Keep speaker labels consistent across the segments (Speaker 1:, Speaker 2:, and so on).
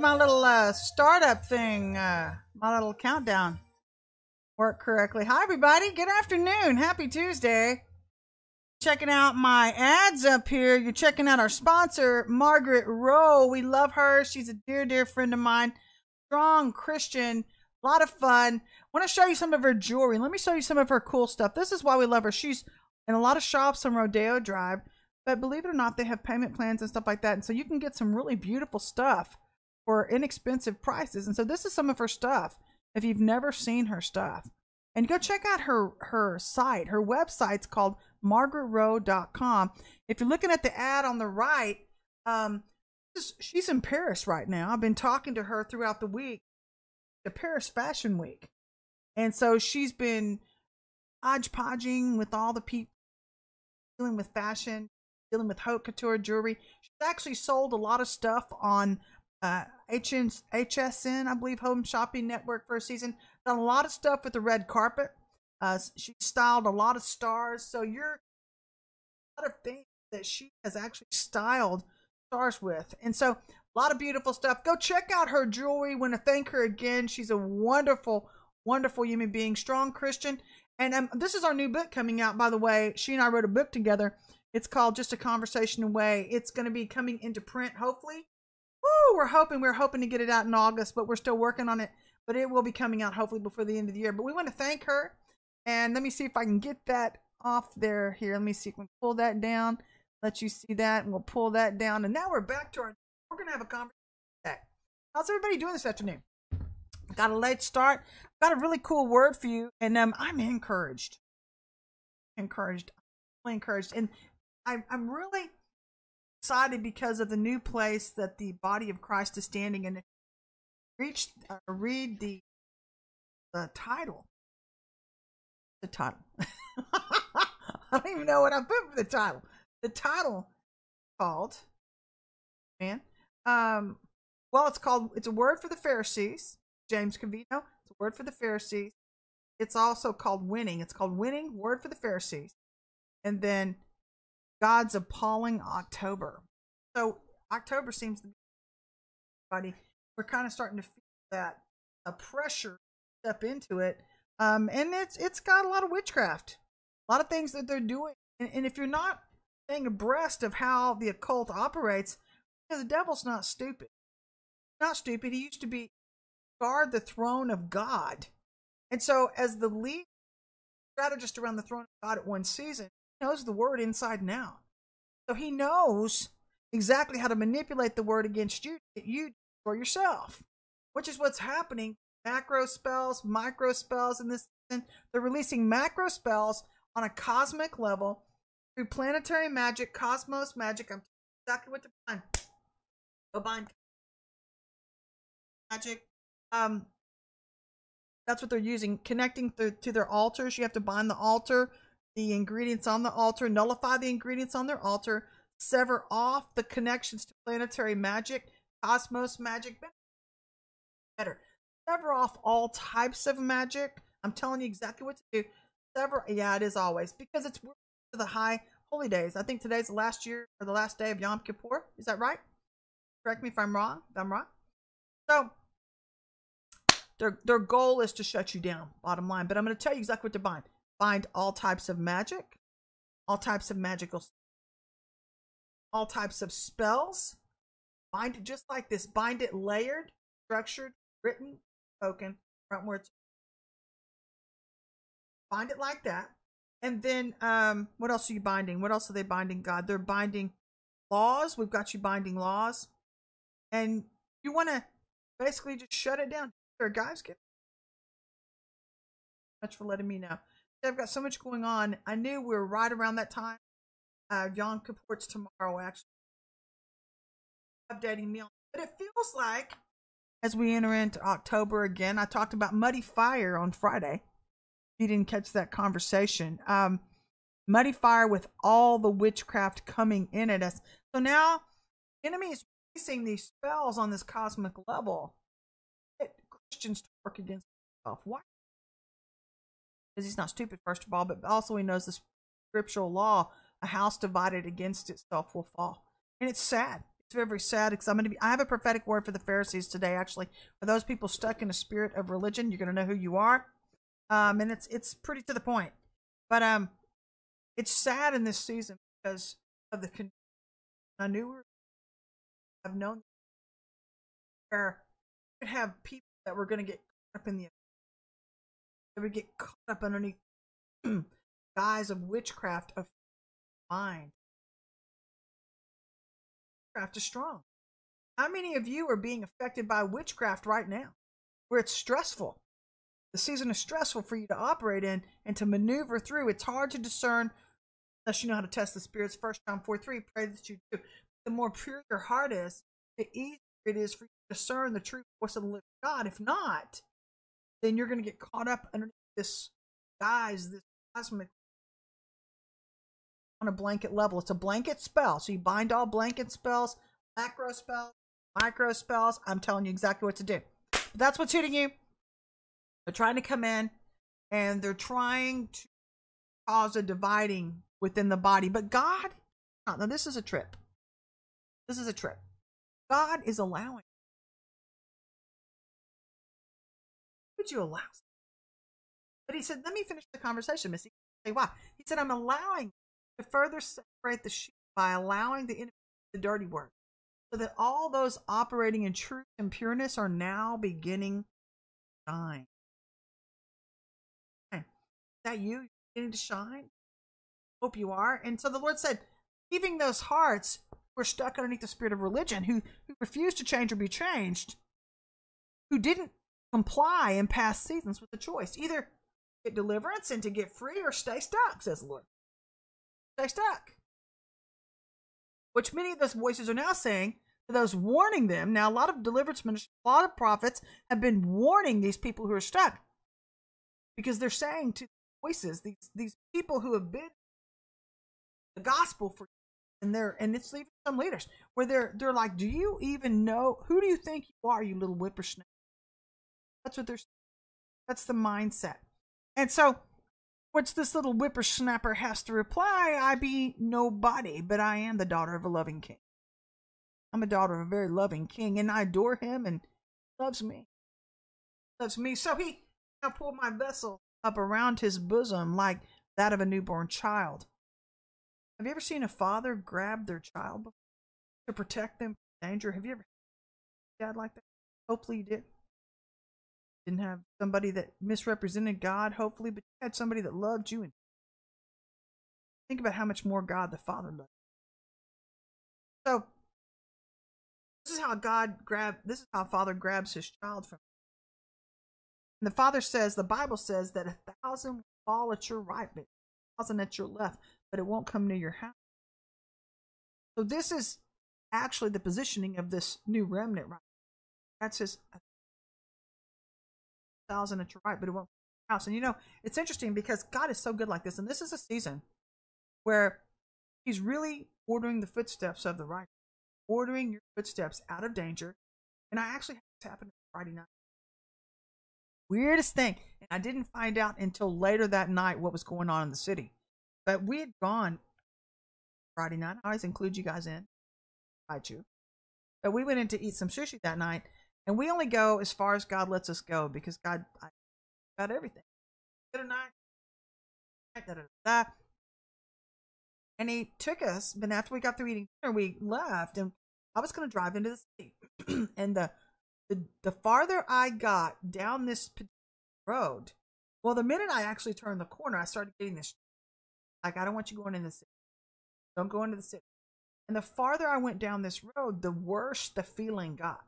Speaker 1: my little uh, startup thing, uh, my little countdown, worked correctly. Hi, everybody. Good afternoon. Happy Tuesday. Checking out my ads up here. You're checking out our sponsor, Margaret Rowe. We love her. She's a dear, dear friend of mine. Strong Christian. A lot of fun. want to show you some of her jewelry. Let me show you some of her cool stuff. This is why we love her. She's in a lot of shops on Rodeo Drive. But believe it or not, they have payment plans and stuff like that. And so you can get some really beautiful stuff for inexpensive prices. And so this is some of her stuff. If you've never seen her stuff, and go check out her her site. Her website's called margaretrowe.com. If you're looking at the ad on the right, um, she's in Paris right now. I've been talking to her throughout the week, the Paris Fashion Week, and so she's been hodgepodging with all the people dealing with fashion, dealing with haute couture jewelry. She's actually sold a lot of stuff on uh, HSN, I believe, Home Shopping Network for a season. Done a lot of stuff with the red carpet. Uh, she styled a lot of stars. So you're a lot of things that she has actually styled stars with. And so a lot of beautiful stuff. Go check out her jewelry. Want to thank her again. She's a wonderful, wonderful human being, strong Christian. And um, this is our new book coming out, by the way. She and I wrote a book together it's called Just a Conversation Away. It's going to be coming into print, hopefully. Woo, we're hoping we're hoping to get it out in August, but we're still working on it. But it will be coming out hopefully before the end of the year. But we want to thank her. And let me see if I can get that off there here. Let me see if we can pull that down. Let you see that. And we'll pull that down. And now we're back to our we're gonna have a conversation. How's everybody doing this afternoon? Got a late start. Got a really cool word for you, and um, I'm encouraged. Encouraged. I'm encouraged. And I, I'm really excited because of the new place that the body of Christ is standing in. Reach, uh, read the the title. The title. I don't even know what I put for the title. The title called man. Um, well, it's called. It's a word for the Pharisees. James Cavino. It's a word for the Pharisees. It's also called winning. It's called winning. Word for the Pharisees. And then God's appalling October. So October seems to be buddy. We're kind of starting to feel that a pressure step into it. Um, and it's it's got a lot of witchcraft, a lot of things that they're doing. And, and if you're not staying abreast of how the occult operates, you know, the devil's not stupid. Not stupid. He used to be guard the throne of God. And so as the lead strategist around the throne of God at one season, knows the word inside and out. So he knows exactly how to manipulate the word against you, you for yourself, which is what's happening. Macro spells, micro spells, and this they're releasing macro spells on a cosmic level through planetary magic, cosmos magic. I'm exactly what to bind. Go bind magic. Um, that's what they're using. Connecting to their altars, you have to bind the altar the ingredients on the altar, nullify the ingredients on their altar, sever off the connections to planetary magic, cosmos magic, better. Sever off all types of magic. I'm telling you exactly what to do. Sever, yeah, it is always because it's the high holy days. I think today's the last year or the last day of Yom Kippur. Is that right? Correct me if I'm wrong. If I'm wrong. So their their goal is to shut you down. Bottom line. But I'm going to tell you exactly what to bind bind all types of magic, all types of magical, all types of spells. Bind it just like this. Bind it layered, structured, written, spoken, frontwards. Bind it like that. And then um, what else are you binding? What else are they binding, God? They're binding laws. We've got you binding laws. And you want to basically just shut it down. There, guys, get much for letting me know. I've got so much going on. I knew we were right around that time. Uh, Yom Kippur's tomorrow, actually. Updating me on, but it feels like as we enter into October again. I talked about Muddy Fire on Friday. If You didn't catch that conversation. Um, Muddy Fire with all the witchcraft coming in at us. So now, enemy is releasing these spells on this cosmic level. Christians to work against themselves. Why because he's not stupid, first of all, but also he knows the scriptural law a house divided against itself will fall. And it's sad. It's very, sad because I'm going to be. I have a prophetic word for the Pharisees today. Actually, for those people stuck in a spirit of religion, you're going to know who you are, um, and it's it's pretty to the point. But um, it's sad in this season because of the. I knew we I've known where you have people that were going to get up in the. Would get caught up underneath guise of witchcraft of mind witchcraft is strong. How many of you are being affected by witchcraft right now, where it's stressful? The season is stressful for you to operate in and to maneuver through. It's hard to discern unless you know how to test the spirits. First John 4 3, pray that you do. The more pure your heart is, the easier it is for you to discern the true voice of the living God. If not, then you're going to get caught up underneath this guise, this cosmic on a blanket level. It's a blanket spell. So you bind all blanket spells, macro spells, micro spells. I'm telling you exactly what to do. But that's what's hitting you. They're trying to come in and they're trying to cause a dividing within the body. But God, now this is a trip. This is a trip. God is allowing. Would you allow? But he said, let me finish the conversation, Missy. Say why. He said, I'm allowing to further separate the sheep by allowing the enemy the dirty work, so that all those operating in truth and pureness are now beginning to shine. Okay. Is that you you beginning to shine? Hope you are. And so the Lord said, leaving those hearts who are stuck underneath the spirit of religion, who, who refused to change or be changed, who didn't comply in past seasons with the choice. Either get deliverance and to get free or stay stuck, says the Lord stay stuck. Which many of those voices are now saying to those warning them. Now, a lot of deliverance ministers, a lot of prophets have been warning these people who are stuck because they're saying to voices, these these people who have been the gospel for and they're and it's even some leaders where they're they're like, do you even know who do you think you are, you little whippersnapper? That's what they're. That's the mindset, and so what's this little whippersnapper has to reply, I be nobody, but I am the daughter of a loving king. I'm a daughter of a very loving king, and I adore him and loves me. Loves me. So he I pulled my vessel up around his bosom like that of a newborn child. Have you ever seen a father grab their child to protect them from danger? Have you ever dad like that? Hopefully you did didn't have somebody that misrepresented God, hopefully, but you had somebody that loved you. And think about how much more God the Father loved. So this is how God grab. This is how Father grabs his child from. And the Father says, the Bible says that a thousand will fall at your right, but a thousand at your left, but it won't come near your house. So this is actually the positioning of this new remnant, right? That's his thousand at your right, but it won't house. And you know, it's interesting because God is so good like this, and this is a season where He's really ordering the footsteps of the right, ordering your footsteps out of danger. And I actually had this happen Friday night. Weirdest thing, and I didn't find out until later that night what was going on in the city. But we had gone Friday night. I always include you guys in, invite you. But we went in to eat some sushi that night, and we only go as far as God lets us go because God got everything. Good night. Da, da, da, and he took us, but after we got through eating dinner, we left, and I was going to drive into the city. and the, the the farther I got down this road, well, the minute I actually turned the corner, I started getting this like, I don't want you going in the city. Don't go into the city. And the farther I went down this road, the worse the feeling got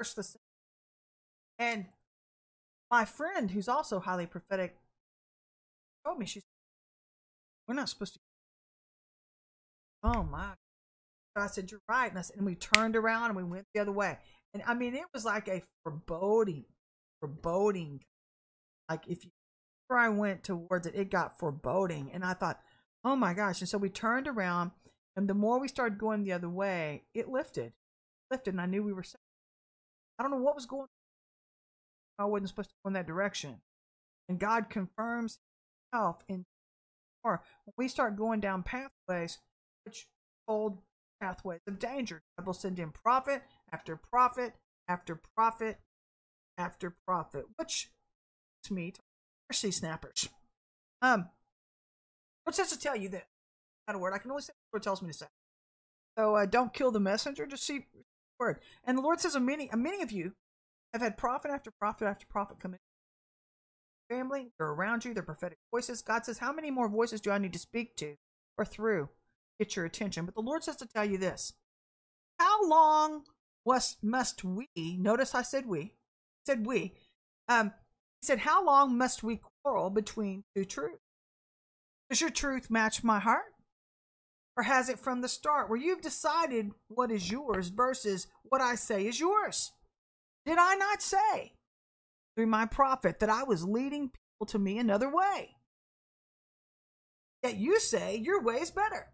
Speaker 1: same. And my friend, who's also highly prophetic, told me she's we're not supposed to. Oh my! So I said you're right, and I said, and we turned around and we went the other way. And I mean, it was like a foreboding, foreboding. Like if you, I went towards it, it got foreboding, and I thought, oh my gosh! And so we turned around, and the more we started going the other way, it lifted, lifted, and I knew we were safe. I don't know what was going on. I wasn't supposed to go in that direction. And God confirms himself in more. When we start going down pathways which hold pathways of danger. God will send in prophet after prophet after prophet after prophet, which to me mercy snappers. Um, what says to tell you that? Not a word. I can only say what it tells me to say. So uh, don't kill the messenger. Just see word. And the Lord says, a many, many of you have had prophet after prophet after prophet come in. Family, they're around you. They're prophetic voices. God says, how many more voices do I need to speak to or through get your attention? But the Lord says to tell you this: How long was must we? Notice I said we. Said we. Um, he said, How long must we quarrel between two truths? Does your truth match my heart? Or has it from the start where you've decided what is yours versus what I say is yours? Did I not say through my prophet that I was leading people to me another way? Yet you say your way is better.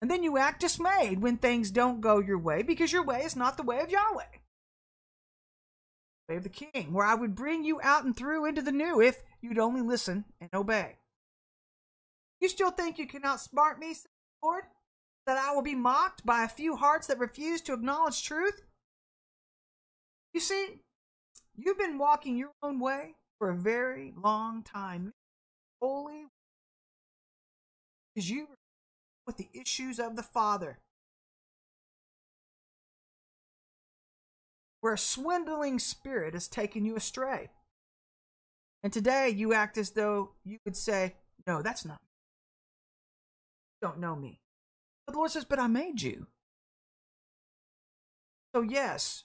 Speaker 1: And then you act dismayed when things don't go your way because your way is not the way of Yahweh way of the king, where I would bring you out and through into the new if you'd only listen and obey. You still think you can outsmart me, Lord? That I will be mocked by a few hearts that refuse to acknowledge truth? You see, you've been walking your own way for a very long time. Holy, because you with the issues of the Father. where a swindling spirit has taken you astray. And today you act as though you would say, No, that's not don't know me. But the Lord says, But I made you. So, yes,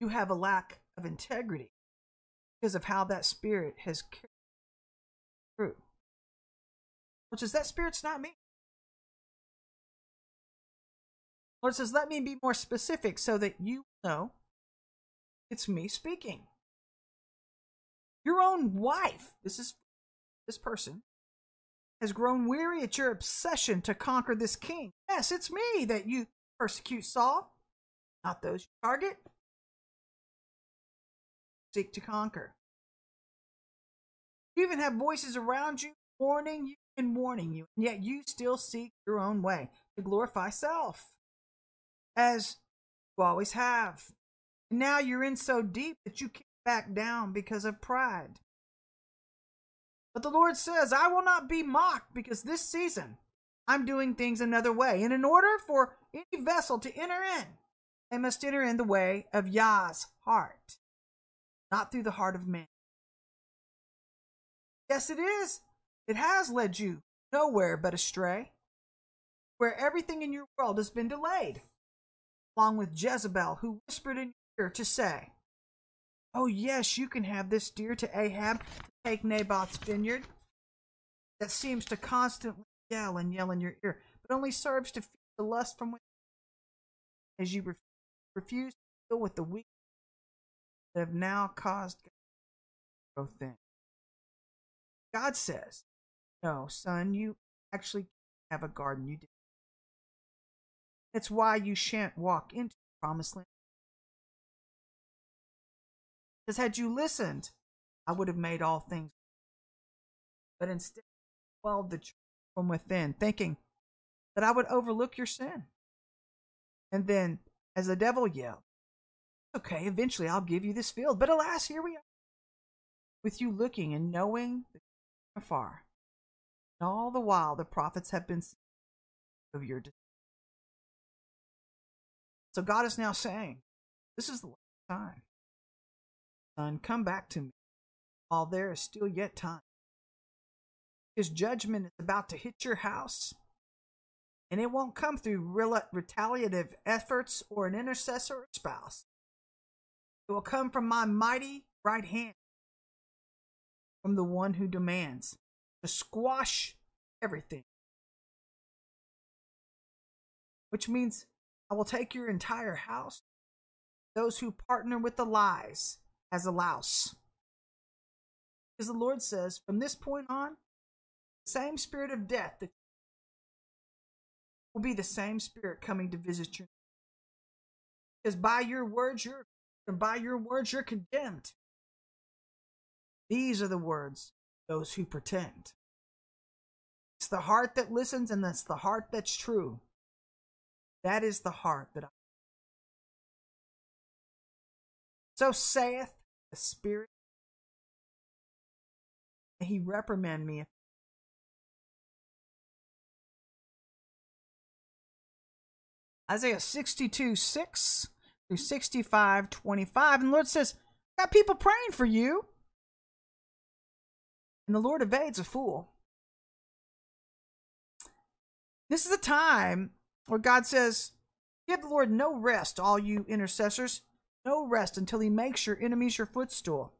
Speaker 1: you have a lack of integrity because of how that spirit has carried through. Which is that spirit's not me. Lord says, Let me be more specific so that you know it's me speaking. Your own wife, this is this person, has grown weary at your obsession to conquer this king. Yes, it's me that you persecute Saul, not those you target. Seek to conquer. You even have voices around you warning you and warning you, and yet you still seek your own way to glorify self, as you always have. And Now you're in so deep that you can't back down because of pride. But the Lord says, I will not be mocked because this season I'm doing things another way. And in order for any vessel to enter in, they must enter in the way of Yah's heart, not through the heart of man. Yes, it is. It has led you nowhere but astray, where everything in your world has been delayed, along with Jezebel, who whispered in your ear to say, Oh, yes, you can have this dear to Ahab to take Naboth's vineyard. That seems to constantly yell and yell in your ear, but only serves to feed the lust from within. As you refuse to deal with the weak that have now caused God to grow thin. God says, No, son, you actually have a garden. You did. That's why you shan't walk into the promised land. Because had you listened, I would have made all things. But instead, quelled the truth from within, thinking that I would overlook your sin. And then, as the devil yelled, Okay, eventually I'll give you this field. But alas, here we are, with you looking and knowing afar. And all the while, the prophets have been of your. So God is now saying, This is the last time son, come back to me while there is still yet time. His judgment is about to hit your house, and it won't come through retaliative efforts or an intercessor or spouse. It will come from my mighty right hand, from the one who demands to squash everything. Which means I will take your entire house, those who partner with the lies, as a louse. Because the Lord says, from this point on, the same spirit of death that will be the same spirit coming to visit you. Because by your words you're and by your words you're condemned. These are the words those who pretend. It's the heart that listens and that's the heart that's true. That is the heart that I. So saith Spirit. He reprimand me. Isaiah 62 6 through 65 25. And the Lord says, Got people praying for you. And the Lord evades a fool. This is a time where God says, Give the Lord no rest, all you intercessors, no rest until he makes your enemies your footstool.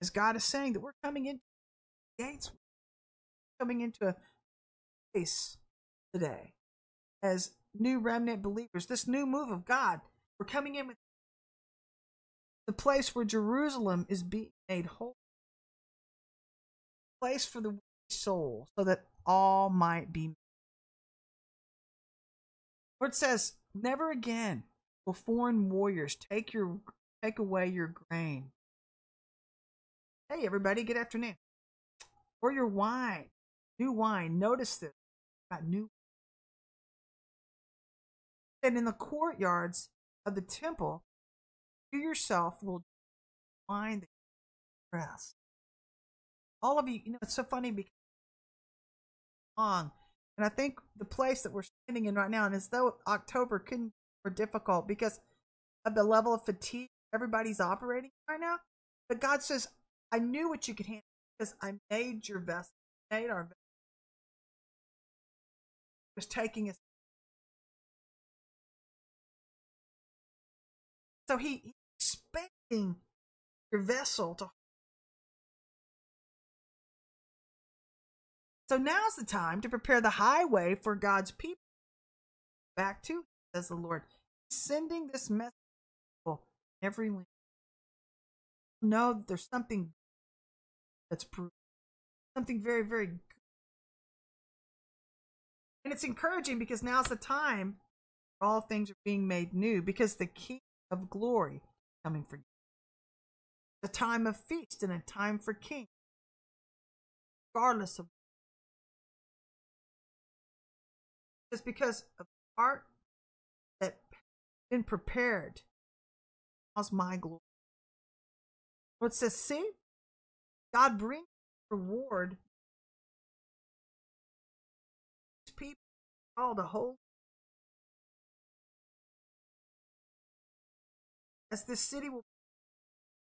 Speaker 1: As God is saying that we're coming into gates, coming into a place today as new remnant believers, this new move of God. We're coming in with the place where Jerusalem is being made whole, place for the soul, so that all might be Lord says, Never again will foreign warriors take your take away your grain. Hey everybody, good afternoon. Or your wine. New wine. Notice this. Got new and in the courtyards of the temple, you yourself will find the rest. All of you, you know, it's so funny because long and I think the place that we're standing in right now, and as though October couldn't more difficult because of the level of fatigue everybody's operating right now. But God says, I knew what you could handle because I made your vessel, made our vessel. was taking us. So he, he's expecting your vessel to So now's the time to prepare the highway for God's people. Back to, says the Lord, sending this message to every land. Know that there's something that's proven, something very, very good. And it's encouraging because now's the time all things are being made new because the King of glory is coming for you. A time of feast and a time for king, regardless of just because of art that been prepared cause my glory. What says, see, God brings reward These people called a whole as this city will be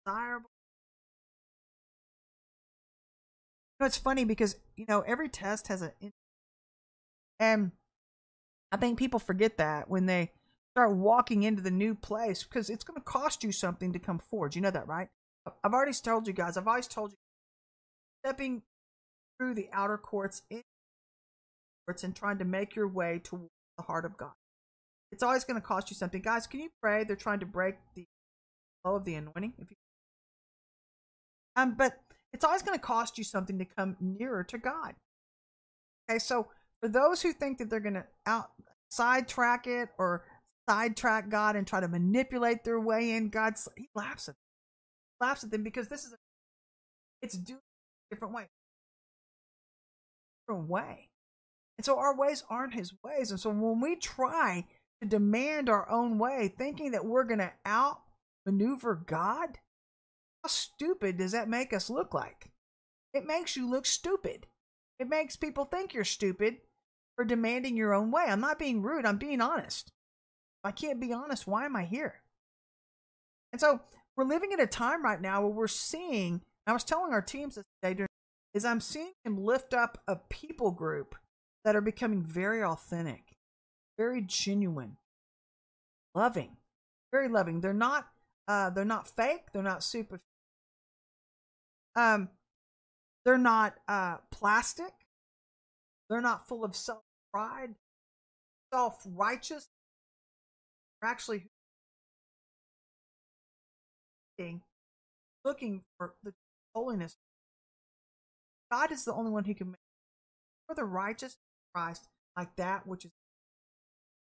Speaker 1: desirable. You know, it's funny because you know every test has a and I think people forget that when they start walking into the new place because it's going to cost you something to come forward. You know that, right? I've already told you guys, I've always told you stepping through the outer courts in courts and trying to make your way towards the heart of God. It's always going to cost you something. Guys, can you pray? They're trying to break the flow of the anointing. If you, um, but it's always going to cost you something to come nearer to God. Okay, so for those who think that they're going to out sidetrack it or sidetrack God and try to manipulate their way in, God he laughs at them. laughs at them because this is a, it's doing a different way, different way, and so our ways aren't His ways, and so when we try to demand our own way, thinking that we're to outmaneuver God, how stupid does that make us look like? It makes you look stupid. It makes people think you're stupid for demanding your own way. I'm not being rude, I'm being honest. I can't be honest, why am I here? And so we're living in a time right now where we're seeing, I was telling our teams this day, is I'm seeing him lift up a people group that are becoming very authentic, very genuine, loving, very loving. They're not uh they're not fake, they're not super um they're not uh plastic they're not full of self pride, self righteous. Actually looking for the holiness. God is the only one who can make for the righteous Christ like that which is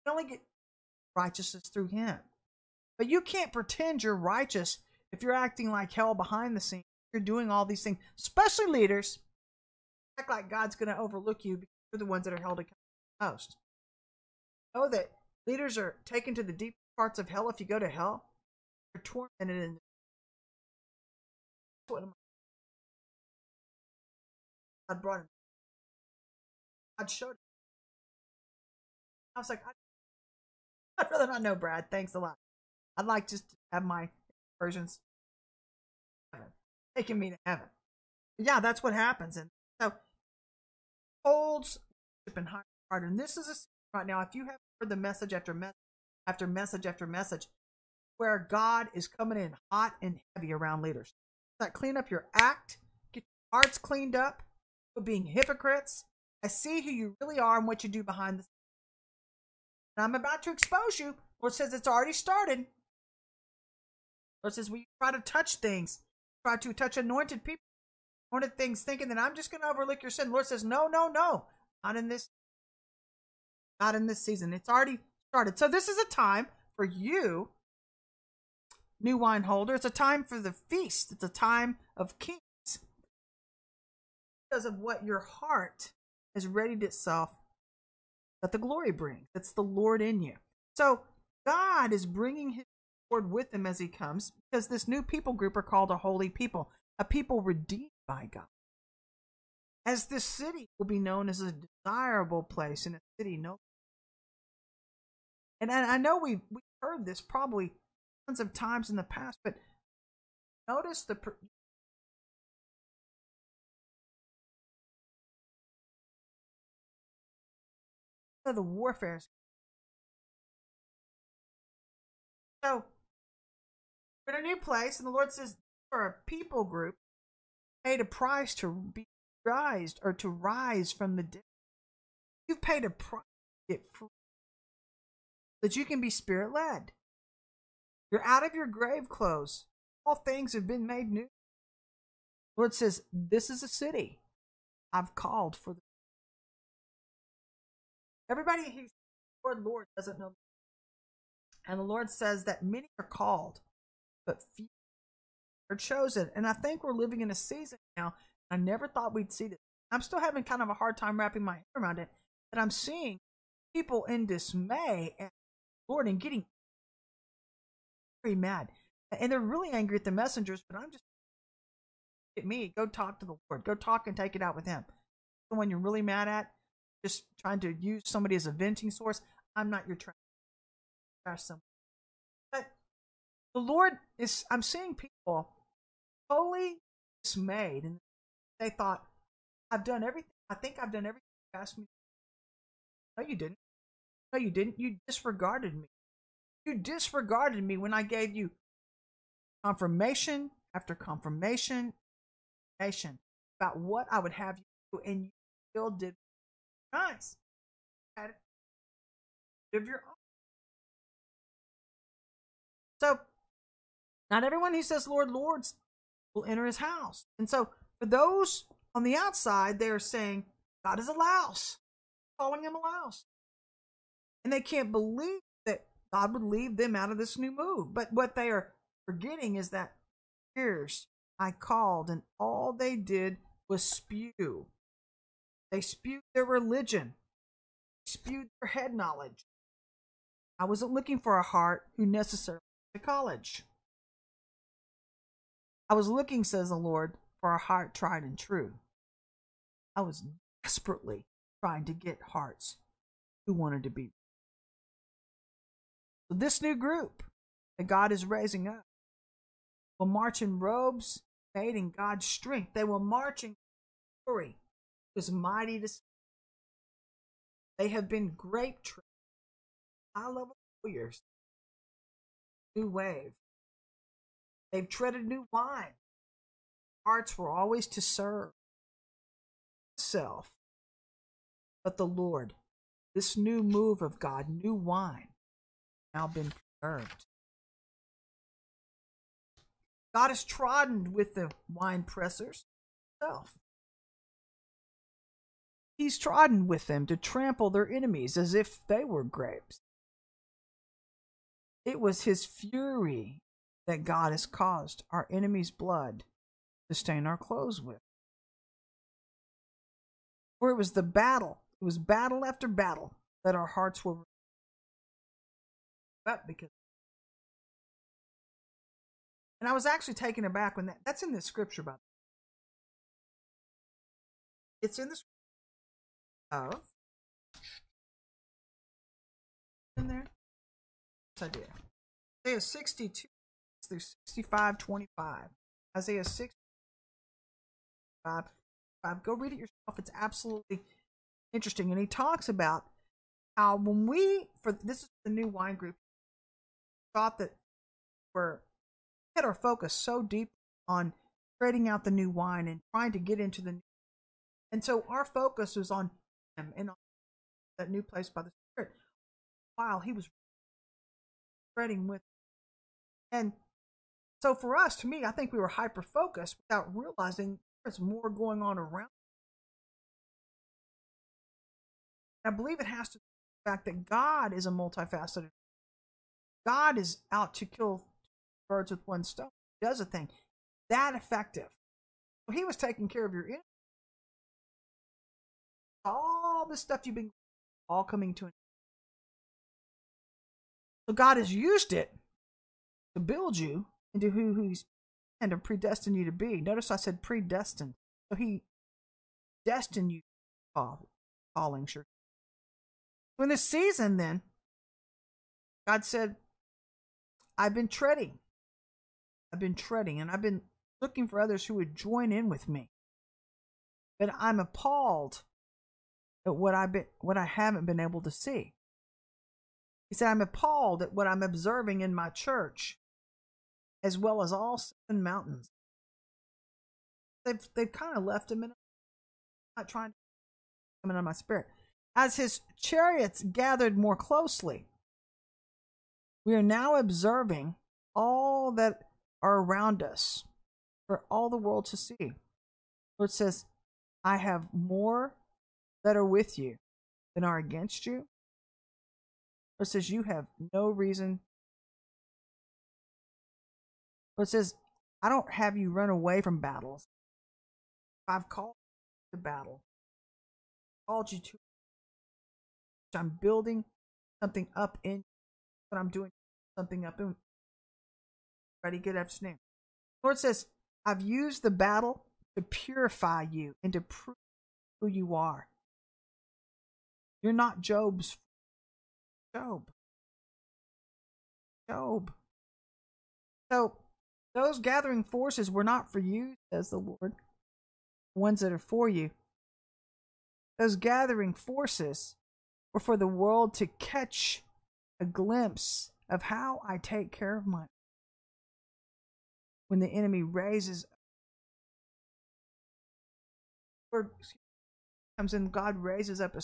Speaker 1: you only get righteousness through him. But you can't pretend you're righteous if you're acting like hell behind the scenes. You're doing all these things, especially leaders act like God's going to overlook you because you're the ones that are held accountable most. Know that Leaders are taken to the deep parts of hell if you go to hell. You're tormented in what am I? God brought him. God showed him. I was like, I'd rather not know, Brad. Thanks a lot. I'd like just to have my versions taking me to heaven. Yeah, that's what happens. And so holds and high heart. And this is a right now. If you have heard the message after message after message after message, where God is coming in hot and heavy around leaders. Like clean up your act, get your hearts cleaned up, for being hypocrites. I see who you really are and what you do behind the scenes. And I'm about to expose you. Lord says it's already started. Lord says we try to touch things, try to touch anointed people, anointed things, thinking that I'm just going to overlook your sin. Lord says, no, no, no, not in this, not in this season. It's already started. So this is a time for you, new wine holder. It's a time for the feast. It's a time of kings because of what your heart has readied itself that the glory brings. That's the Lord in you. So God is bringing his Lord with him as he comes because this new people group are called a holy people, a people redeemed by God. As this city will be known as a desirable place in a city no and I know we've, we've heard this probably tons of times in the past, but notice the the warfare. So we're in a new place, and the Lord says for a people group paid a price to be raised or to rise from the dead. You've paid a price to get free. That you can be spirit led. You're out of your grave clothes. All things have been made new. Lord says, This is a city I've called for the Everybody he's Lord, Lord doesn't know. And the Lord says that many are called, but few are chosen. And I think we're living in a season now. I never thought we'd see this. I'm still having kind of a hard time wrapping my head around it. That I'm seeing people in dismay and Lord and getting very mad. And they're really angry at the messengers, but I'm just at me. Go talk to the Lord. Go talk and take it out with him. The one you're really mad at, just trying to use somebody as a venting source. I'm not your trash. Trash someone. But the Lord is, I'm seeing people totally dismayed. And they thought, I've done everything. I think I've done everything you asked me. No, you didn't. No, you didn't. You disregarded me. You disregarded me when I gave you confirmation after confirmation, confirmation about what I would have you do, and you still did Nice. Of your own. So, not everyone who says Lord, Lords will enter his house. And so, for those on the outside, they're saying God is a louse, calling him a louse. And they can't believe that God would leave them out of this new move. But what they are forgetting is that here's I called, and all they did was spew they spewed their religion, spewed their head knowledge. I wasn't looking for a heart who necessarily went to college. I was looking, says the Lord, for a heart tried and true. I was desperately trying to get hearts who wanted to be. This new group that God is raising up will march in robes made in God's strength. They will march in glory was mighty. They have been grape trees, high level warriors, new wave. They've treaded new wine. Hearts were always to serve self, but the Lord. This new move of God, new wine, now been preserved. God has trodden with the wine pressers himself. He's trodden with them to trample their enemies as if they were grapes. It was his fury that God has caused our enemies' blood to stain our clothes with. For it was the battle, it was battle after battle that our hearts were. Up because and I was actually taken aback when that that's in the scripture by the way. It's in the of in there. Yes, I did. Isaiah 62 through 65, 25. Isaiah 65, 5. Go read it yourself. It's absolutely interesting. And he talks about how when we, for this is the new wine group, thought that we're had our focus so deep on trading out the new wine and trying to get into the new. And so our focus was on him and on that new place by the Spirit while he was spreading with. And so for us, to me, I think we were hyper focused without realizing there's more going on around. I believe it has to do with the fact that God is a multifaceted. God is out to kill birds with one stone. He does a thing that effective. So he was taking care of your enemy. All this stuff you've been all coming to an so God has used it to build you into who He's and to predestine you to be. Notice I said predestined. So He destined you call, calling, sure. So in this season, then, God said, I've been treading. I've been treading, and I've been looking for others who would join in with me. But I'm appalled at what I've been, what I haven't been able to see. He said, I'm appalled at what I'm observing in my church, as well as all seven mountains. They've, they've kind of left him in, not trying to come into my spirit. As his chariots gathered more closely, we are now observing all that are around us for all the world to see. Lord says, I have more that are with you than are against you. Lord says, You have no reason. Lord says, I don't have you run away from battles. I've called you to battle, called you to. I'm building something up in, but I'm doing something up in. Ready, good afternoon. Lord says, I've used the battle to purify you and to prove who you are. You're not Job's Job. Job. So those gathering forces were not for you, says the Lord. The ones that are for you. Those gathering forces were for the world to catch a glimpse of how I take care of my when the enemy raises word comes in God raises up a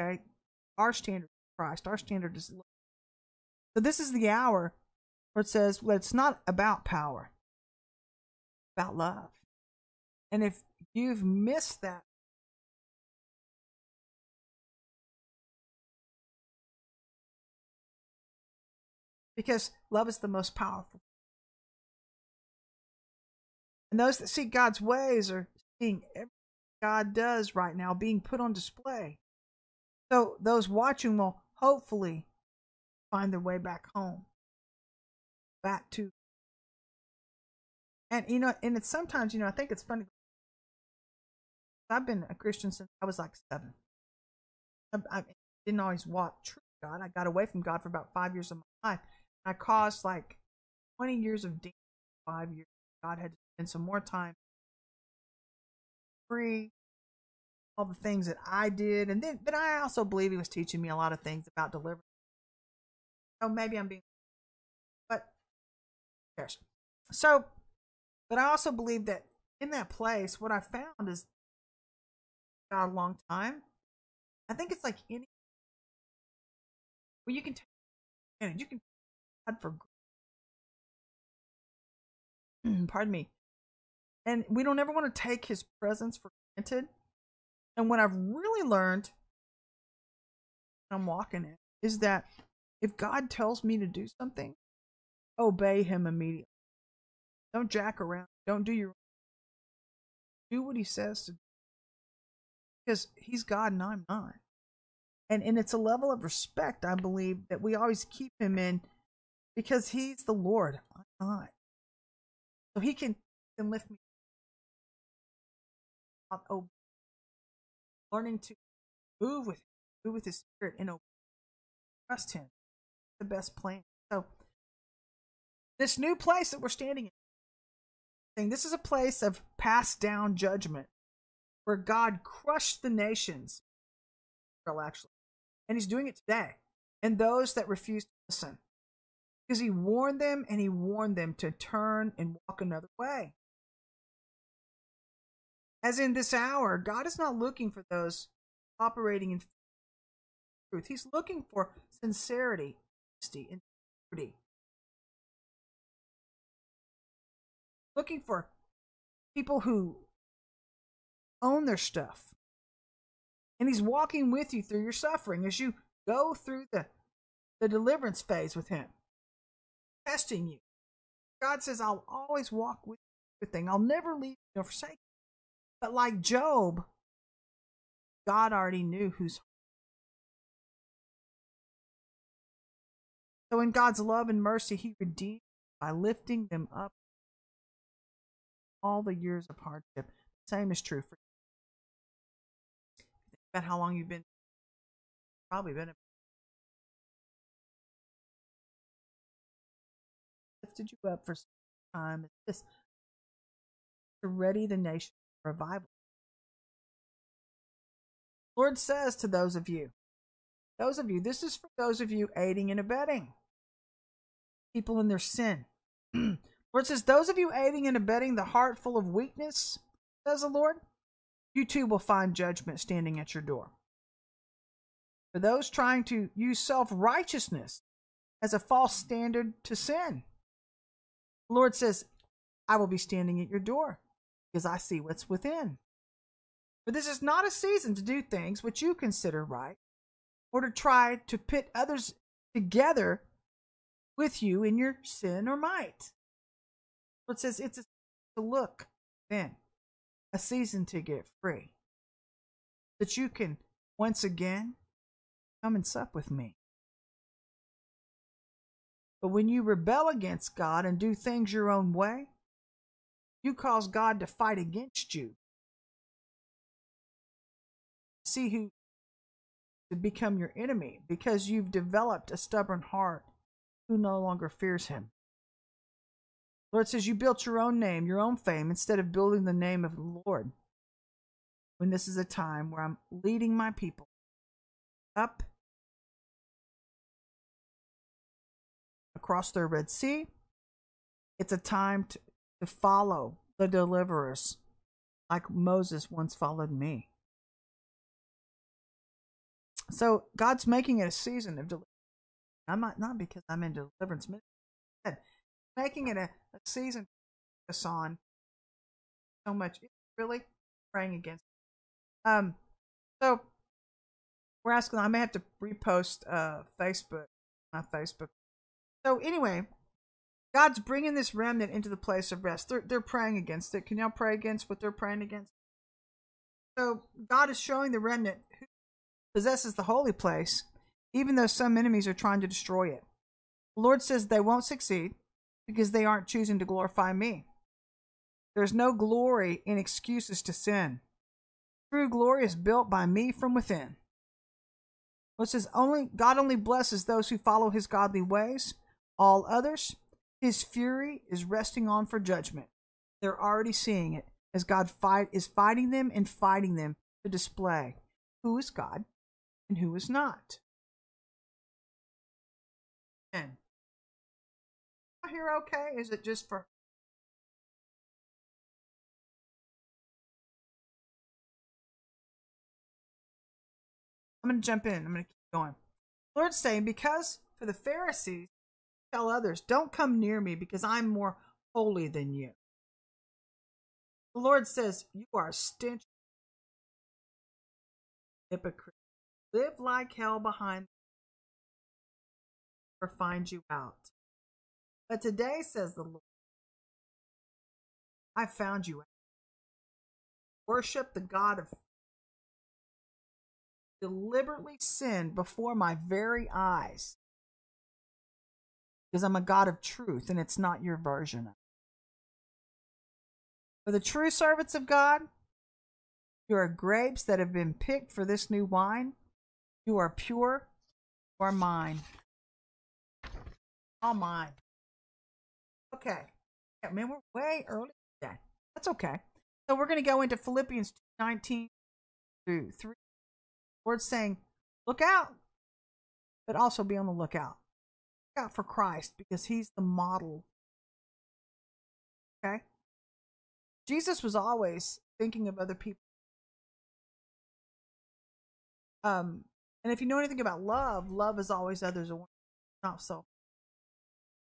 Speaker 1: okay our standard Christ. Our standard is low. So this is the hour where it says, well, it's not about power, about love. And if you've missed that, because love is the most powerful. And those that see God's ways are seeing everything God does right now being put on display. So those watching will hopefully find their way back home, back to. And you know, and it's sometimes you know I think it's funny. I've been a Christian since I was like seven. I, I didn't always walk true to God. I got away from God for about five years of my life. I caused like twenty years of demons. Five years, God had to spend some more time free all the things that I did, and then but I also believe he was teaching me a lot of things about deliverance. Oh, maybe I'm being, but cares. So, but I also believe that in that place, what I found is about a long time. I think it's like any well, you can and you can God for mm, pardon me, and we don't ever want to take His presence for granted. And what I've really learned, I'm walking it, is that if God tells me to do something, obey Him immediately. Don't jack around. Don't do your do what He says to do. Because He's God and I'm not. And and it's a level of respect, I believe, that we always keep him in because he's the Lord. I'm not. So he can, can lift me up. Oh, learning to move with move with his spirit and trust him. The best plan. So this new place that we're standing in, this is a place of passed down judgment where God crushed the nations. Actually, and he's doing it today. And those that refuse to listen. Because he warned them and he warned them to turn and walk another way. As in this hour, God is not looking for those operating in truth. He's looking for sincerity, honesty, integrity. Looking for people who own their stuff. And he's walking with you through your suffering as you go through the, the deliverance phase with him, testing you. God says, I'll always walk with you. Thing. I'll never leave you nor forsake you. But like Job, God already knew whose So in God's love and mercy, he redeemed by lifting them up all the years of hardship. Same is true for you. Think about how long you've been probably been you up for some time. It's just to ready the nation for revival. Lord says to those of you, those of you, this is for those of you aiding and abetting people in their sin. Lord says, Those of you aiding and abetting the heart full of weakness, says the Lord, you too will find judgment standing at your door. For those trying to use self righteousness as a false standard to sin, Lord says, I will be standing at your door because I see what's within. For this is not a season to do things which you consider right, or to try to pit others together with you in your sin or might. It says it's a look then, a season to get free, that you can once again come and sup with me. But when you rebel against God and do things your own way, you cause God to fight against you see who to become your enemy because you've developed a stubborn heart who no longer fears him. Lord says you built your own name, your own fame, instead of building the name of the Lord. When this is a time where I'm leading my people up across the Red Sea, it's a time to, to follow the deliverers like Moses once followed me. So God's making it a season of deliverance. I'm not not because I'm in deliverance ministry. Making it a, a season to focus on so much. Really praying against. Um, so we're asking. I may have to repost uh Facebook, my Facebook. So anyway, God's bringing this remnant into the place of rest. They're they're praying against it. Can y'all pray against what they're praying against? So God is showing the remnant who possesses the holy place, even though some enemies are trying to destroy it. The Lord says they won't succeed because they aren't choosing to glorify me. There's no glory in excuses to sin. True glory is built by me from within. It says only God only blesses those who follow his godly ways. All others, his fury is resting on for judgment. They're already seeing it as God fight is fighting them and fighting them to display who is God and who is not. 10. I hear okay? Is it just for I'm going to jump in. I'm going to keep going. Lord's saying, because for the Pharisees, tell others, don't come near me because I'm more holy than you. The Lord says, you are a stench hypocrite live like hell behind or find you out. But today, says the Lord, I found you out. Worship the God of deliberately sinned before my very eyes. Because I'm a God of truth and it's not your version. For the true servants of God, you are grapes that have been picked for this new wine. You are pure. You are mine. All mine. Okay. Yeah, man, we're way early today. That's okay. So we're going to go into Philippians 19 through 3. Lord's saying, look out, but also be on the lookout. Out for Christ because he's the model. Okay? Jesus was always thinking of other people. Um, and if you know anything about love, love is always others, not so.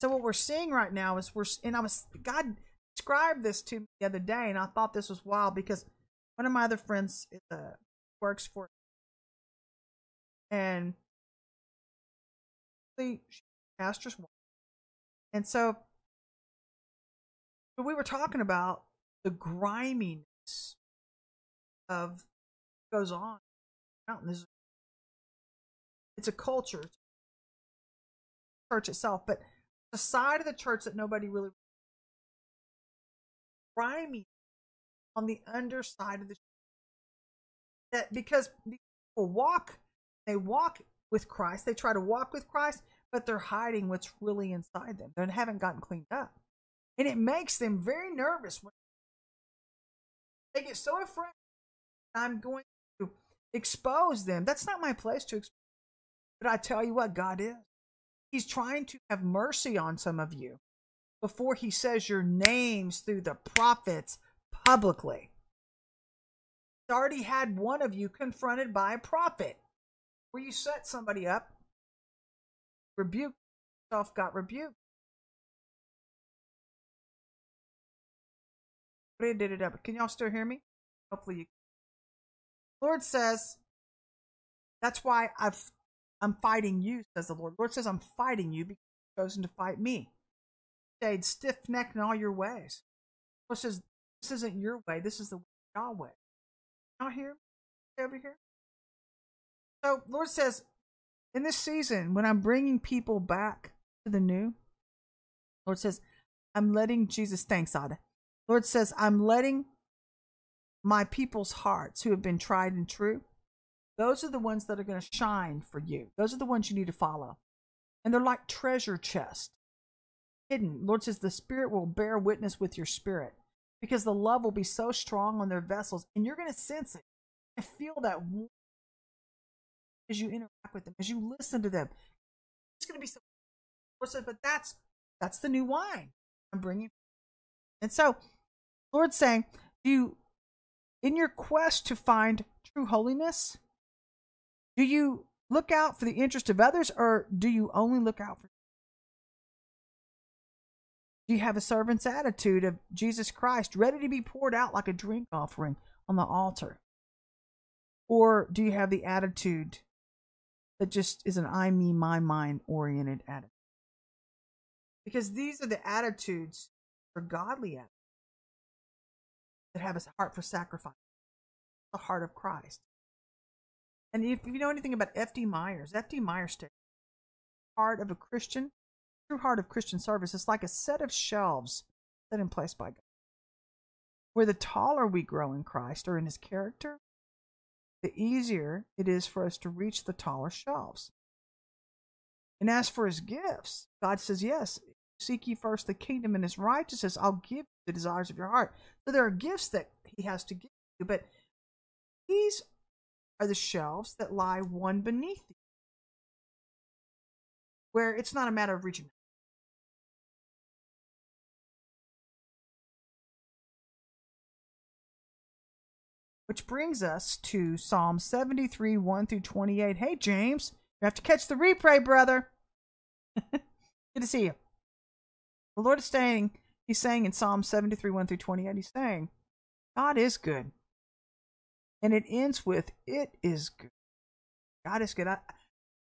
Speaker 1: So what we're seeing right now is we're, and I was God described this to me the other day, and I thought this was wild because one of my other friends is, works for, and the pastor's wife, and so we were talking about the griminess of goes on mountain. It's a culture, church itself, but the side of the church that nobody really grimy on the underside of the that because people walk they walk with Christ, they try to walk with Christ, but they're hiding what's really inside them. They haven't gotten cleaned up. And it makes them very nervous when they get so afraid I'm going to expose them. That's not my place to expose. But I tell you what, God is. He's trying to have mercy on some of you before he says your names through the prophets publicly. He's already had one of you confronted by a prophet where you set somebody up, rebuke yourself, got rebuked. Can y'all still hear me? Hopefully you. Lord says, that's why I've I'm fighting you, says the Lord. Lord says, I'm fighting you because you've chosen to fight me. Stayed stiff necked in all your ways. Lord says, This isn't your way, this is the way Yahweh. Here, stay over here. So, Lord says, in this season, when I'm bringing people back to the new, Lord says, I'm letting Jesus, thanks, Ada. Lord says, I'm letting my people's hearts who have been tried and true those are the ones that are going to shine for you. Those are the ones you need to follow. And they're like treasure chests, hidden. Lord says the Spirit will bear witness with your spirit because the love will be so strong on their vessels, and you're going to sense it and feel that as you interact with them, as you listen to them. It's going to be so. But that's that's the new wine I'm bringing. And so, Lord's saying, do you, in your quest to find true holiness, do you look out for the interest of others or do you only look out for do you have a servant's attitude of Jesus Christ ready to be poured out like a drink offering on the altar? Or do you have the attitude that just is an I, me, my mind oriented attitude? Because these are the attitudes for godly attitudes that have a heart for sacrifice, the heart of Christ. And if you know anything about F.D. Myers, F.D. Myers states, heart of a Christian, true heart of Christian service is like a set of shelves set in place by God. Where the taller we grow in Christ or in his character, the easier it is for us to reach the taller shelves. And as for his gifts, God says, Yes, seek ye first the kingdom and his righteousness, I'll give you the desires of your heart. So there are gifts that he has to give you, but these are the shelves that lie one beneath you, where it's not a matter of reaching. Which brings us to Psalm 73, 1 through 28. Hey, James, you have to catch the replay, brother. Good to see you. The Lord is saying, He's saying in Psalm 73, 1 through 28, He's saying, God is good. And it ends with, It is good. God is good. I,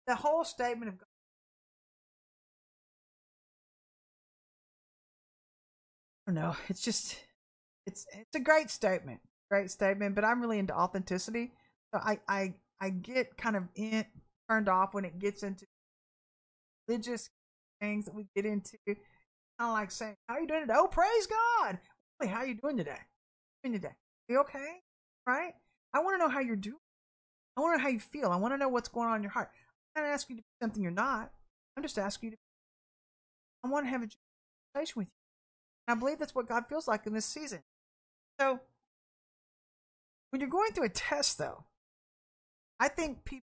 Speaker 1: the whole statement of God. I don't know. It's just, it's it's a great statement, great statement. But I'm really into authenticity. So I I I get kind of in, turned off when it gets into religious things that we get into. Kind of like saying, "How you doing today?" Oh, praise God! Hey, how you doing today? You doing today? You okay? Right? I want to know how you're doing. I want to know how you feel. I want to know what's going on in your heart. I'm not asking you to be something you're not. I'm just asking you to. I want to have a conversation with you. And I believe that's what God feels like in this season. So, when you're going through a test, though, I think people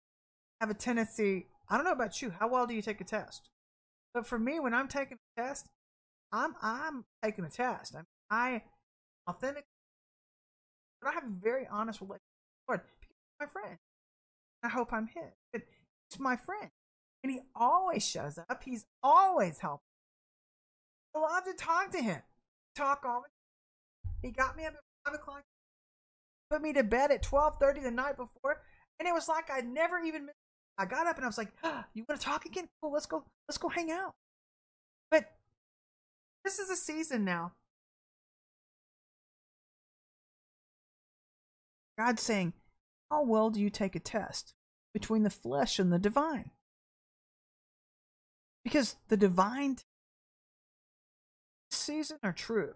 Speaker 1: have a tendency. I don't know about you. How well do you take a test? But for me, when I'm taking a test, I'm I'm taking a test. I'm I authentic, but I have a very honest relationship with my friend. I hope I'm his. But he's my friend, and he always shows up. He's always helping. I love to talk to him. Talk all the time. He got me up at five o'clock, put me to bed at twelve thirty the night before, and it was like I never even. I got up and I was like, "You want to talk again? Cool, let's go. Let's go hang out." But this is a season now. God's saying, "How well do you take a test between the flesh and the divine?" Because the divine season are true.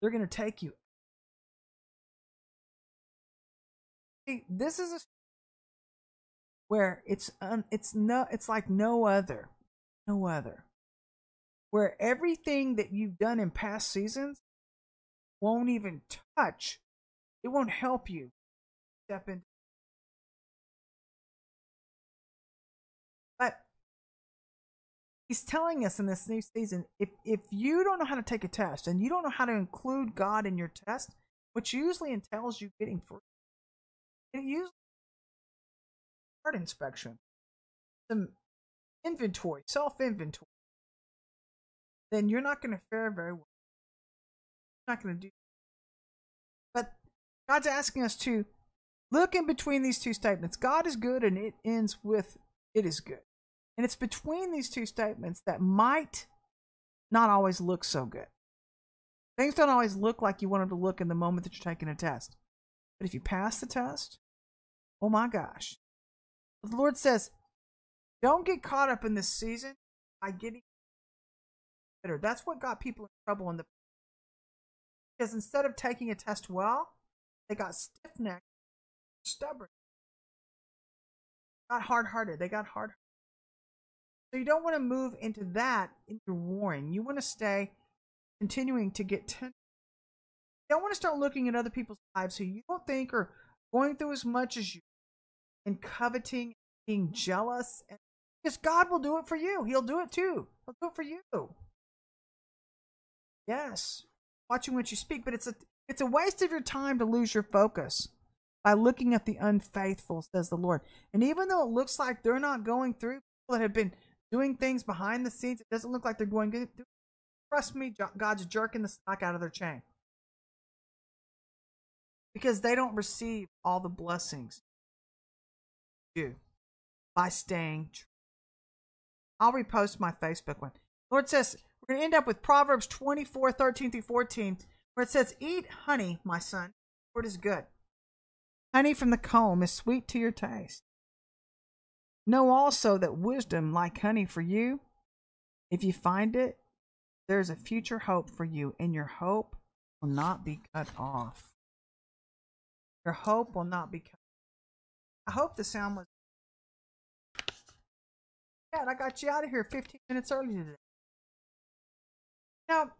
Speaker 1: They're going to take you. This is a where it's un, it's no it's like no other, no other. Where everything that you've done in past seasons won't even touch. It won't help you step into. But he's telling us in this new season if if you don't know how to take a test and you don't know how to include God in your test, which usually entails you getting free, usually heart inspection, some inventory, self inventory, then you're not going to fare very well. You're not going to do. But God's asking us to look in between these two statements. God is good, and it ends with it is good. And it's between these two statements that might not always look so good. Things don't always look like you want them to look in the moment that you're taking a test. But if you pass the test, oh my gosh. The Lord says, don't get caught up in this season by getting bitter. That's what got people in trouble in the because instead of taking a test well, they got stiff necked, stubborn, got hard hearted. They got hard. So you don't want to move into that into warring. You want to stay continuing to get tender. You don't want to start looking at other people's lives who you don't think are going through as much as you and coveting, being jealous. And, because God will do it for you. He'll do it too. He'll do it for you. Yes. Watching what you speak, but it's a it's a waste of your time to lose your focus by looking at the unfaithful, says the Lord. And even though it looks like they're not going through, people that have been doing things behind the scenes, it doesn't look like they're going through. Trust me, God's jerking the slack out of their chain. Because they don't receive all the blessings you by staying true. I'll repost my Facebook one. Lord says, we're going to end up with Proverbs 24 13 through 14, where it says, Eat honey, my son, for it is good. Honey from the comb is sweet to your taste. Know also that wisdom, like honey for you, if you find it, there is a future hope for you, and your hope will not be cut off. Your hope will not be cut I hope the sound was. Yeah, I got you out of here 15 minutes early today. Now,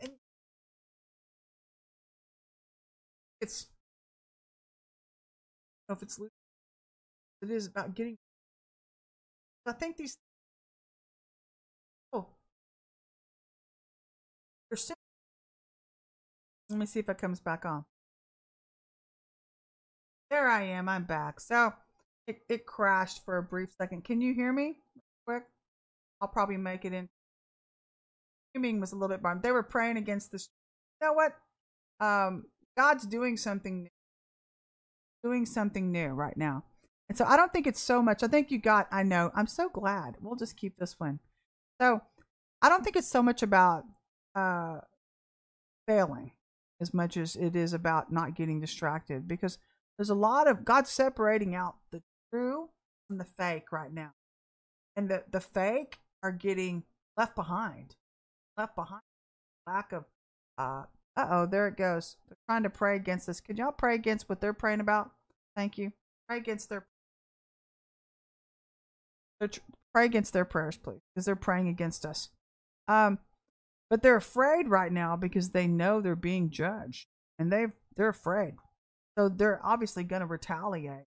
Speaker 1: it's. I don't know if it's. It is about getting. I think these. Oh. They're still. Let me see if it comes back on. There I am. I'm back. So it, it crashed for a brief second. Can you hear me? Quick. I'll probably make it in. Streaming was a little bit bummed. They were praying against this. You know what? Um, God's doing something new. Doing something new right now. And so I don't think it's so much. I think you got, I know, I'm so glad. We'll just keep this one. So I don't think it's so much about uh, failing as much as it is about not getting distracted because There's a lot of God separating out the true from the fake right now. And the, the fake are getting left behind. Left behind. Lack of uh oh, there it goes. They're trying to pray against this. Could y'all pray against what they're praying about? Thank you. Pray against their pray against their prayers, please, because they're praying against us. Um, but they're afraid right now because they know they're being judged, and they they're afraid. So they're obviously going to retaliate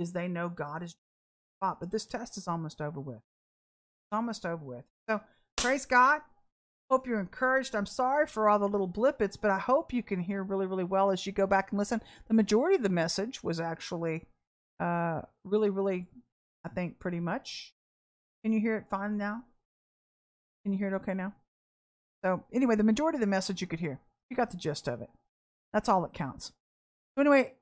Speaker 1: because they know God is. But this test is almost over with. It's almost over with. So praise God. Hope you're encouraged. I'm sorry for all the little blippets, but I hope you can hear really, really well as you go back and listen. The majority of the message was actually uh, really, really, I think, pretty much. Can you hear it fine now? Can you hear it okay now? So, anyway, the majority of the message you could hear. You got the gist of it. That's all that counts. So, anyway,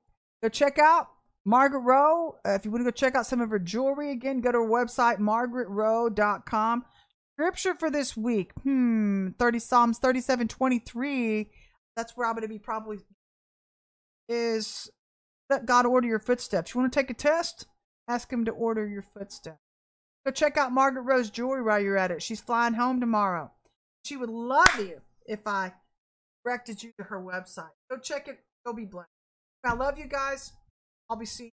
Speaker 1: go check out Margaret Rowe, uh, if you want to go check out some of her jewelry again, go to her website, margaretrowe.com. Scripture for this week, hmm, 30 Psalms 37 23. That's where I'm going to be probably. Is let God order your footsteps. You want to take a test? Ask Him to order your footsteps. Go check out Margaret Rowe's jewelry while you're at it. She's flying home tomorrow. She would love you if I directed you to her website. Go check it. Go be blessed. I love you guys. Seeing